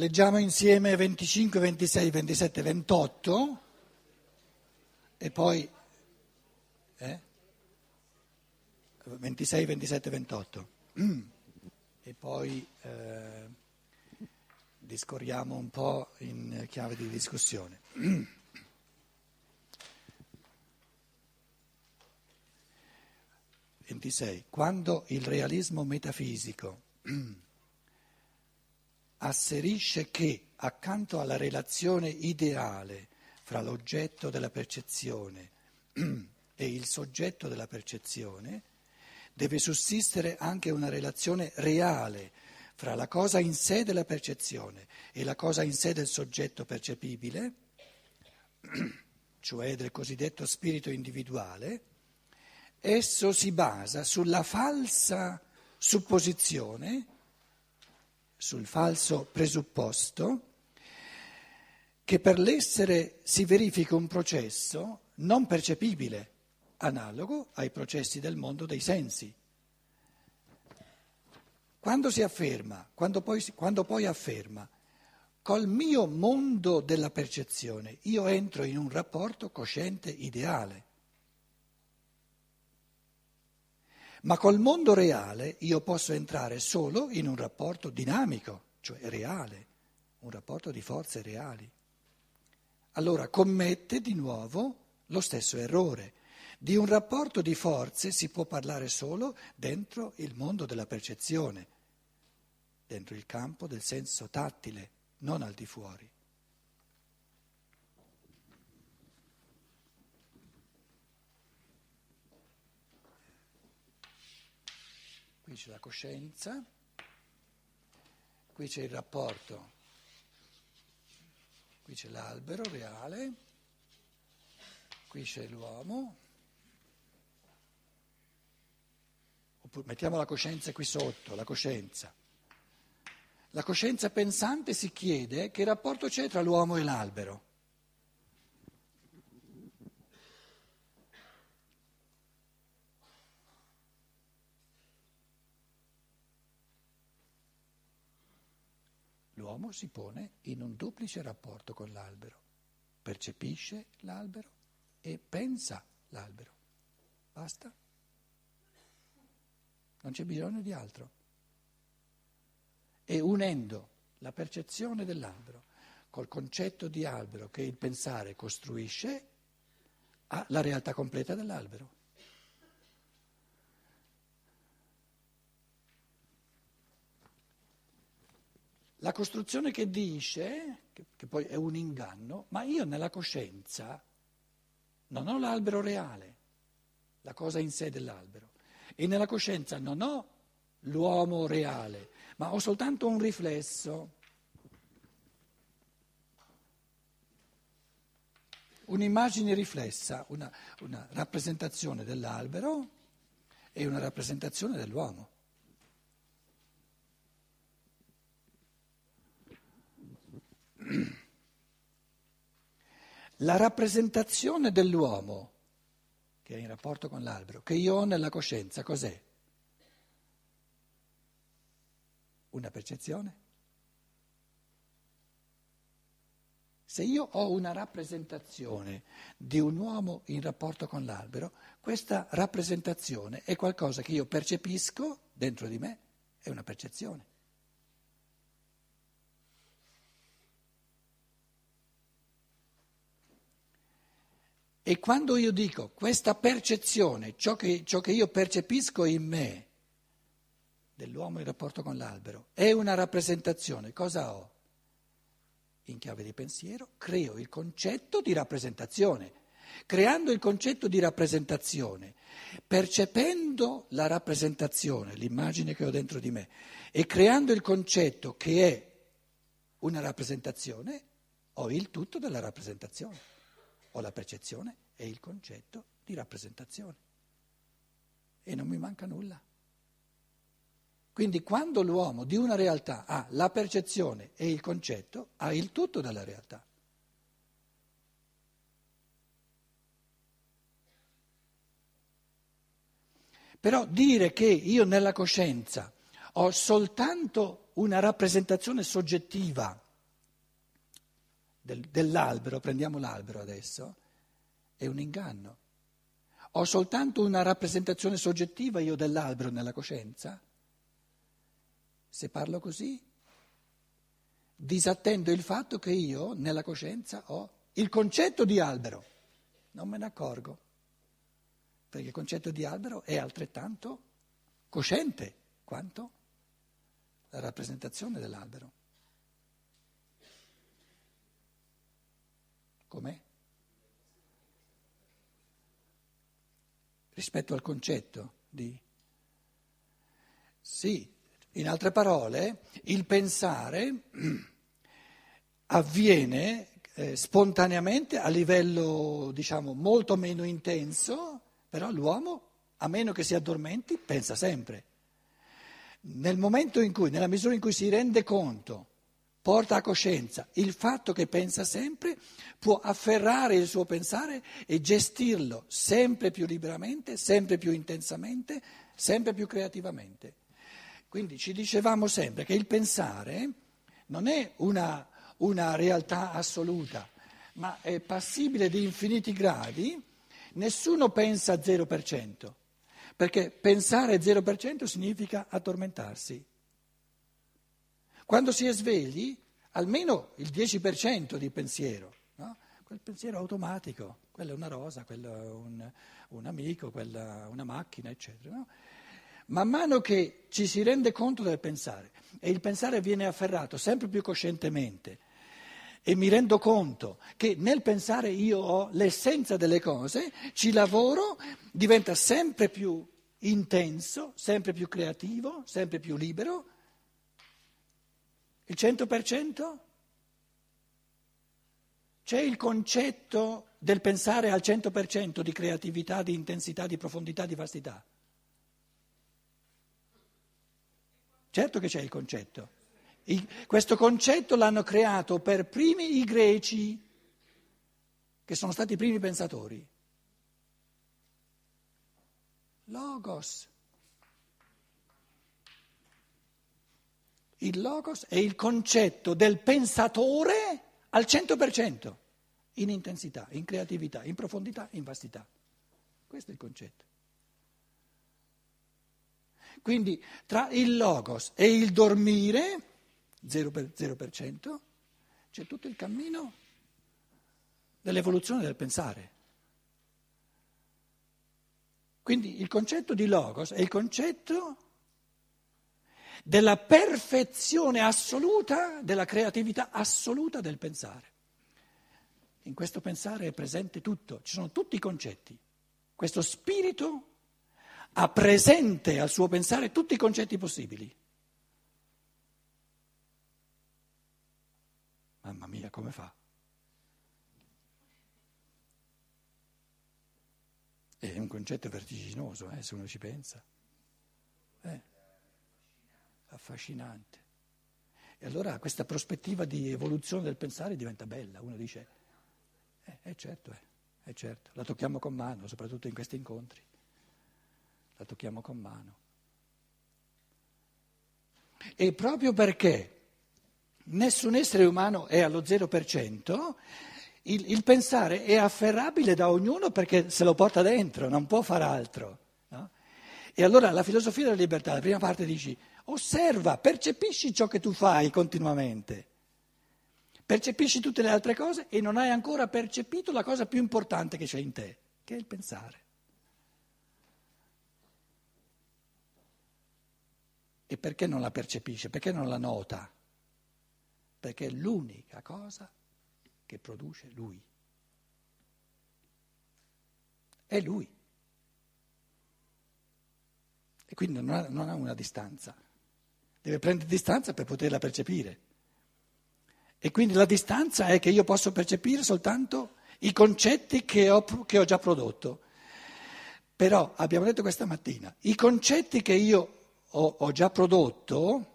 Leggiamo insieme 25, 26, 27, 28 e poi eh? 26, 27, 28 e poi eh, discorriamo un po' in chiave di discussione. 26. Quando il realismo metafisico asserisce che accanto alla relazione ideale fra l'oggetto della percezione e il soggetto della percezione, deve sussistere anche una relazione reale fra la cosa in sé della percezione e la cosa in sé del soggetto percepibile, cioè del cosiddetto spirito individuale, esso si basa sulla falsa supposizione, sul falso presupposto, che per l'essere si verifica un processo non percepibile, analogo ai processi del mondo dei sensi. Quando si afferma, quando poi, quando poi afferma, col mio mondo della percezione io entro in un rapporto cosciente ideale. Ma col mondo reale io posso entrare solo in un rapporto dinamico, cioè reale, un rapporto di forze reali. Allora commette di nuovo lo stesso errore. Di un rapporto di forze si può parlare solo dentro il mondo della percezione, dentro il campo del senso tattile, non al di fuori. Qui c'è la coscienza, qui c'è il rapporto, qui c'è l'albero reale, qui c'è l'uomo. Oppure mettiamo la coscienza qui sotto, la coscienza. La coscienza pensante si chiede che rapporto c'è tra l'uomo e l'albero. L'uomo si pone in un duplice rapporto con l'albero, percepisce l'albero e pensa l'albero. Basta? Non c'è bisogno di altro. E unendo la percezione dell'albero col concetto di albero che il pensare costruisce, ha la realtà completa dell'albero. La costruzione che dice, che, che poi è un inganno, ma io nella coscienza non ho l'albero reale, la cosa in sé dell'albero, e nella coscienza non ho l'uomo reale, ma ho soltanto un riflesso, un'immagine riflessa, una, una rappresentazione dell'albero e una rappresentazione dell'uomo. La rappresentazione dell'uomo che è in rapporto con l'albero, che io ho nella coscienza, cos'è? Una percezione? Se io ho una rappresentazione di un uomo in rapporto con l'albero, questa rappresentazione è qualcosa che io percepisco dentro di me, è una percezione. E quando io dico questa percezione, ciò che, ciò che io percepisco in me, dell'uomo in rapporto con l'albero, è una rappresentazione, cosa ho? In chiave di pensiero creo il concetto di rappresentazione. Creando il concetto di rappresentazione, percependo la rappresentazione, l'immagine che ho dentro di me, e creando il concetto che è una rappresentazione, ho il tutto della rappresentazione ho la percezione e il concetto di rappresentazione. E non mi manca nulla. Quindi quando l'uomo di una realtà ha la percezione e il concetto, ha il tutto della realtà. Però dire che io nella coscienza ho soltanto una rappresentazione soggettiva del, dell'albero, prendiamo l'albero adesso, è un inganno. Ho soltanto una rappresentazione soggettiva io dell'albero nella coscienza? Se parlo così, disattendo il fatto che io nella coscienza ho il concetto di albero, non me ne accorgo, perché il concetto di albero è altrettanto cosciente quanto la rappresentazione dell'albero. Com'è? Rispetto al concetto di... Sì, in altre parole, il pensare avviene eh, spontaneamente a livello, diciamo, molto meno intenso, però l'uomo, a meno che si addormenti, pensa sempre. Nel momento in cui, nella misura in cui si rende conto, porta a coscienza il fatto che pensa sempre, può afferrare il suo pensare e gestirlo sempre più liberamente, sempre più intensamente, sempre più creativamente. Quindi ci dicevamo sempre che il pensare non è una, una realtà assoluta, ma è passibile di infiniti gradi, nessuno pensa 0%, perché pensare 0% significa addormentarsi. Quando si è svegli, almeno il 10% di pensiero, no? quel pensiero automatico, quella è una rosa, quello è un, un amico, quella una macchina, eccetera. No? Man mano che ci si rende conto del pensare e il pensare viene afferrato sempre più coscientemente e mi rendo conto che nel pensare io ho l'essenza delle cose, ci lavoro, diventa sempre più intenso, sempre più creativo, sempre più libero. Il 100%? C'è il concetto del pensare al 100% di creatività, di intensità, di profondità, di vastità. Certo che c'è il concetto. I, questo concetto l'hanno creato per primi i greci, che sono stati i primi pensatori. Logos. Il logos è il concetto del pensatore al 100%, in intensità, in creatività, in profondità, in vastità. Questo è il concetto. Quindi tra il logos e il dormire, 0%, c'è tutto il cammino dell'evoluzione del pensare. Quindi il concetto di logos è il concetto della perfezione assoluta, della creatività assoluta del pensare. In questo pensare è presente tutto, ci sono tutti i concetti. Questo spirito ha presente al suo pensare tutti i concetti possibili. Mamma mia, come fa? È un concetto vertiginoso, eh, se uno ci pensa. Eh, affascinante. E allora questa prospettiva di evoluzione del pensare diventa bella. Uno dice, eh, eh certo, eh, certo, la tocchiamo con mano, soprattutto in questi incontri la tocchiamo con mano. E proprio perché nessun essere umano è allo 0%, il, il, pensare è afferrabile da ognuno perché se lo porta dentro, non può far altro. E allora la filosofia della libertà, la prima parte dici, osserva, percepisci ciò che tu fai continuamente. Percepisci tutte le altre cose e non hai ancora percepito la cosa più importante che c'è in te, che è il pensare. E perché non la percepisce? Perché non la nota? Perché è l'unica cosa che produce lui. È lui. E quindi non ha, non ha una distanza. Deve prendere distanza per poterla percepire. E quindi la distanza è che io posso percepire soltanto i concetti che ho, che ho, già prodotto. Però abbiamo detto questa mattina, i concetti che io ho, ho già prodotto,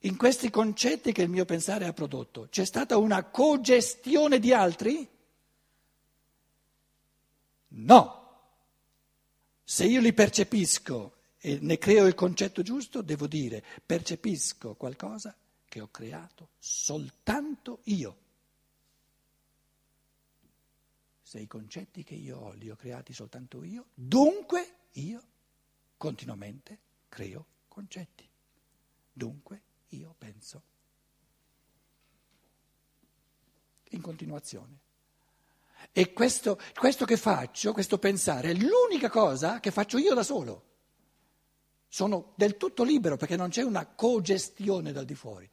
in questi concetti che il mio pensare ha prodotto, c'è stata una cogestione di altri? No. Se io li percepisco e ne creo il concetto giusto, devo dire percepisco qualcosa che ho creato soltanto io. Se i concetti che io ho li ho creati soltanto io, dunque io continuamente creo concetti. Dunque io penso. In continuazione. E questo, questo che faccio, questo pensare, è l'unica cosa che faccio io da solo. Sono del tutto libero perché non c'è una cogestione dal di fuori.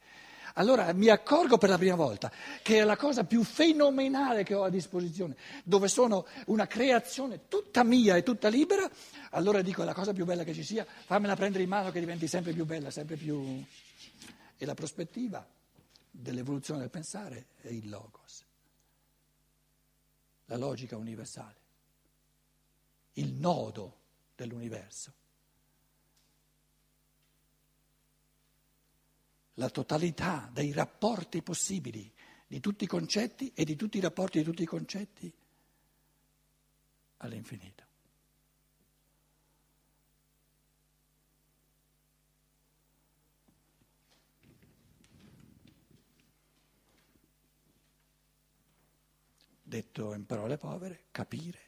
Allora mi accorgo per la prima volta che è la cosa più fenomenale che ho a disposizione, dove sono una creazione tutta mia e tutta libera, allora dico la cosa più bella che ci sia, fammela prendere in mano che diventi sempre più bella, sempre più... E la prospettiva dell'evoluzione del pensare è il logos, la logica universale, il nodo dell'universo. la totalità dei rapporti possibili di tutti i concetti e di tutti i rapporti di tutti i concetti all'infinito. Detto in parole povere, capire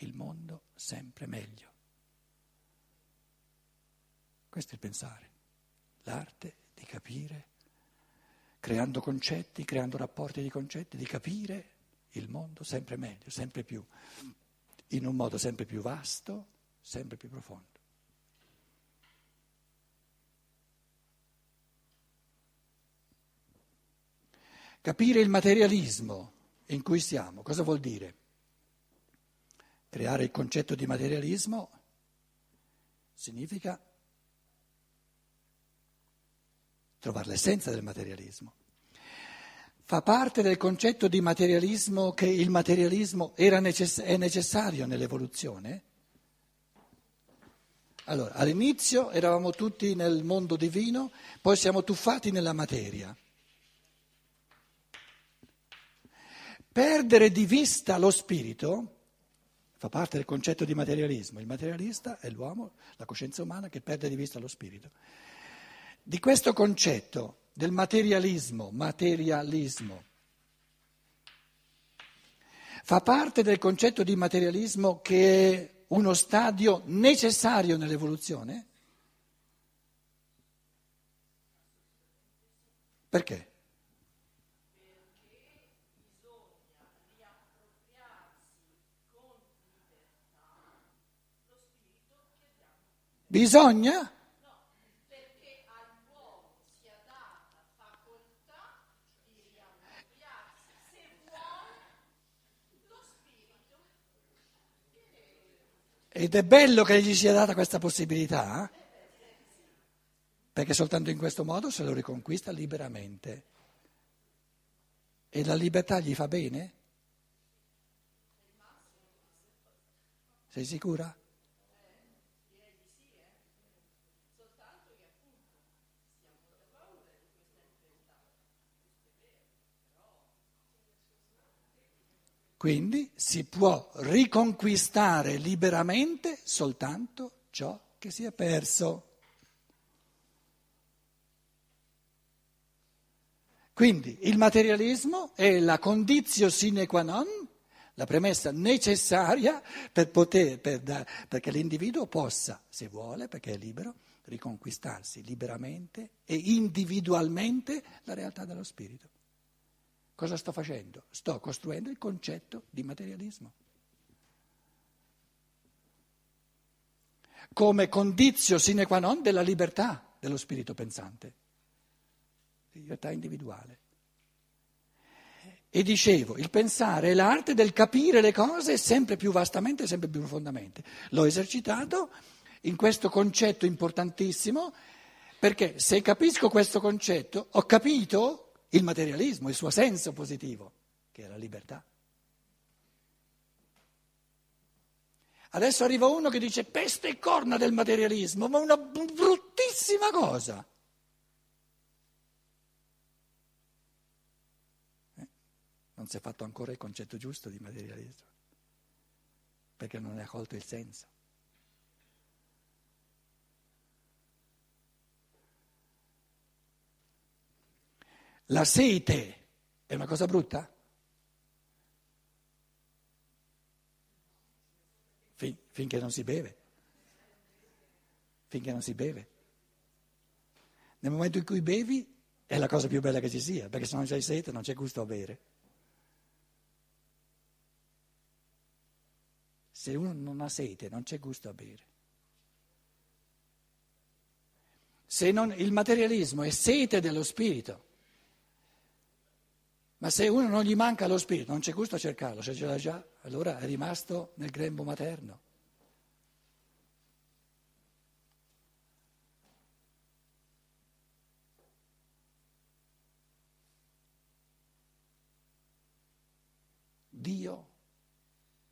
il mondo sempre meglio. Questo è il pensare, l'arte di capire, creando concetti, creando rapporti di concetti, di capire il mondo sempre meglio, sempre più, in un modo sempre più vasto, sempre più profondo. Capire il materialismo in cui siamo, cosa vuol dire? Creare il concetto di materialismo significa trovare l'essenza del materialismo. Fa parte del concetto di materialismo che il materialismo necess- è necessario nell'evoluzione? Allora, all'inizio eravamo tutti nel mondo divino, poi siamo tuffati nella materia. Perdere di vista lo spirito fa parte del concetto di materialismo. Il materialista è l'uomo, la coscienza umana che perde di vista lo spirito. Di questo concetto del materialismo, materialismo, fa parte del concetto di materialismo che è uno stadio necessario nell'evoluzione? Perché? Bisogna? Ed è bello che gli sia data questa possibilità, perché soltanto in questo modo se lo riconquista liberamente. E la libertà gli fa bene? Sei sicura? Quindi si può riconquistare liberamente soltanto ciò che si è perso. Quindi il materialismo è la condizio sine qua non, la premessa necessaria per poter, per perché l'individuo possa, se vuole, perché è libero, riconquistarsi liberamente e individualmente la realtà dello spirito. Cosa sto facendo? Sto costruendo il concetto di materialismo. Come condizio sine qua non della libertà dello spirito pensante, libertà individuale. E dicevo, il pensare è l'arte del capire le cose sempre più vastamente, sempre più profondamente. L'ho esercitato in questo concetto importantissimo perché se capisco questo concetto ho capito il materialismo, il suo senso positivo, che è la libertà. Adesso arriva uno che dice peste e corna del materialismo, ma una bruttissima cosa. Eh? Non si è fatto ancora il concetto giusto di materialismo, perché non ne ha colto il senso. La sete è una cosa brutta? Fin, finché non si beve. Finché non si beve. Nel momento in cui bevi è la cosa più bella che ci sia, perché se non c'hai sete non c'è gusto a bere. Se uno non ha sete non c'è gusto a bere. Se non, il materialismo è sete dello spirito, ma se uno non gli manca lo spirito non c'è gusto a cercarlo, se ce l'ha già, allora è rimasto nel grembo materno. Dio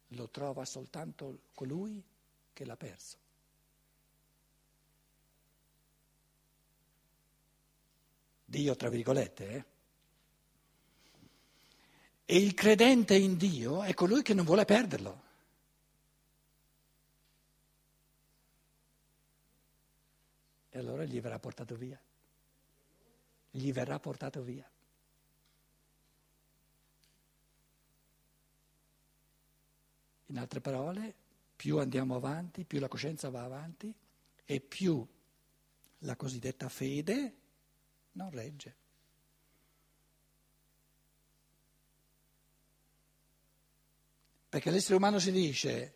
lo trova soltanto colui che l'ha perso. Dio, tra virgolette, eh? E il credente in Dio è colui che non vuole perderlo. E allora gli verrà portato via. Gli verrà portato via. In altre parole, più andiamo avanti, più la coscienza va avanti e più la cosiddetta fede non regge. Perché l'essere umano si dice,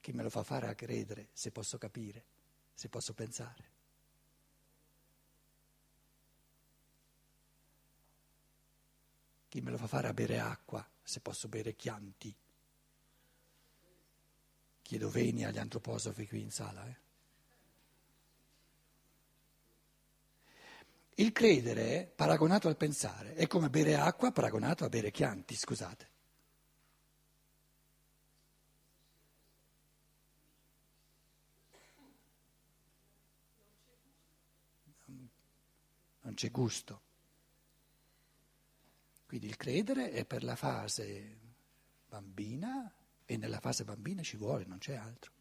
chi me lo fa fare a credere se posso capire, se posso pensare? Chi me lo fa fare a bere acqua se posso bere chianti? Chiedo veni agli antroposofi qui in sala. Eh? Il credere, paragonato al pensare, è come bere acqua paragonato a bere chianti, scusate. Non c'è gusto. Quindi il credere è per la fase bambina e nella fase bambina ci vuole, non c'è altro.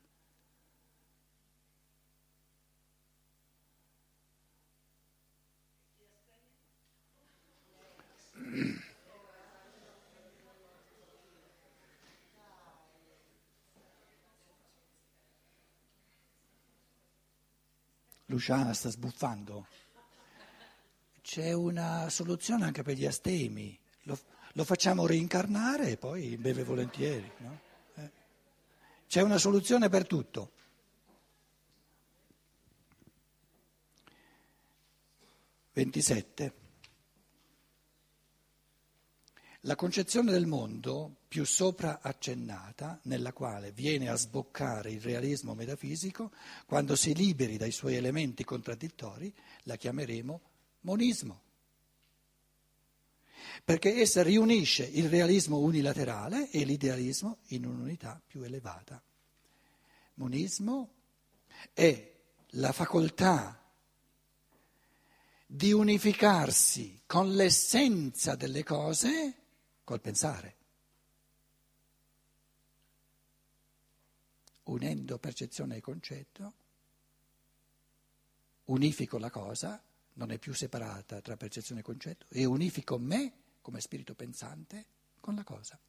Luciana sta sbuffando. C'è una soluzione anche per gli astemi, lo, lo facciamo reincarnare e poi beve volentieri. No? Eh. C'è una soluzione per tutto. Ventisette. La concezione del mondo più sopra accennata, nella quale viene a sboccare il realismo metafisico, quando si liberi dai suoi elementi contraddittori, la chiameremo monismo. Perché essa riunisce il realismo unilaterale e l'idealismo in un'unità più elevata. Monismo è la facoltà di unificarsi con l'essenza delle cose col pensare. Unendo percezione e concetto, unifico la cosa non è più separata tra percezione e concetto e unifico me come spirito pensante con la cosa.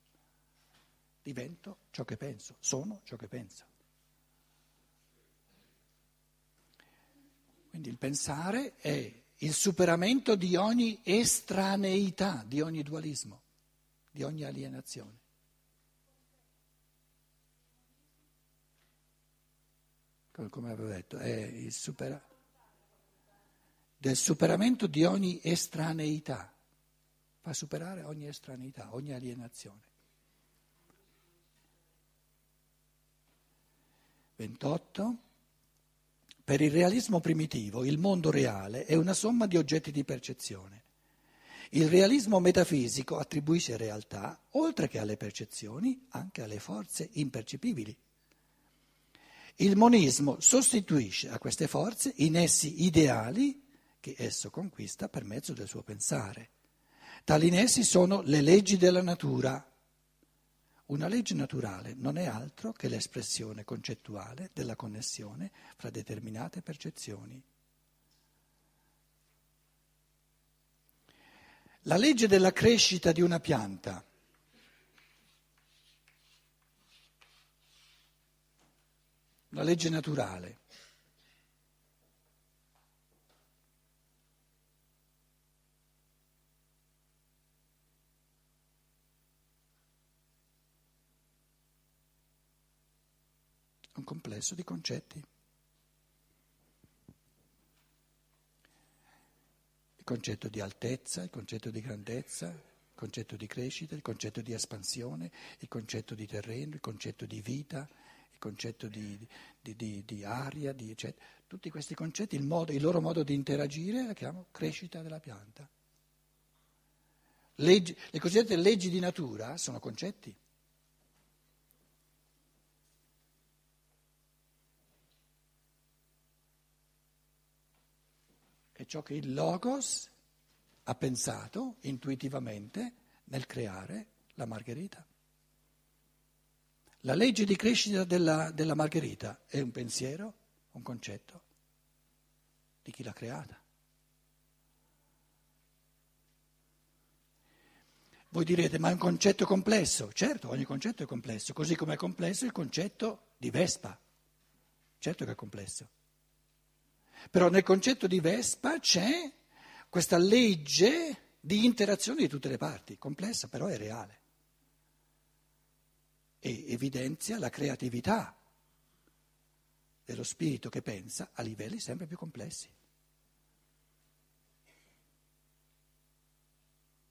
Divento ciò che penso, sono ciò che penso. Quindi il pensare è il superamento di ogni estraneità, di ogni dualismo, di ogni alienazione. Come avevo detto, è il superamento del superamento di ogni estraneità, fa superare ogni estraneità, ogni alienazione. 28. Per il realismo primitivo il mondo reale è una somma di oggetti di percezione. Il realismo metafisico attribuisce realtà, oltre che alle percezioni, anche alle forze impercepibili. Il monismo sostituisce a queste forze in essi ideali che esso conquista per mezzo del suo pensare. Tali in essi sono le leggi della natura. Una legge naturale non è altro che l'espressione concettuale della connessione fra determinate percezioni. La legge della crescita di una pianta. Una legge naturale. Un complesso di concetti. Concetto di altezza, il concetto di grandezza, il concetto di crescita, il concetto di espansione, il concetto di terreno, il concetto di vita, il concetto di, di, di, di aria. Tutti questi concetti, il, modo, il, loro modo di interagire, la chiamo crescita della pianta. Leggi, le cosiddette leggi di natura sono concetti. Ciò che il Logos ha pensato intuitivamente nel creare la margherita. La legge di crescita della, della margherita è un pensiero, un concetto di chi l'ha creata. Voi direte, ma è un concetto complesso. Certo, ogni concetto è complesso, così come è complesso il concetto di Vespa. Certo che è complesso. Però nel concetto di Vespa c'è questa legge di interazione di tutte le parti, complessa però è reale e evidenzia la creatività dello spirito che pensa a livelli sempre più complessi.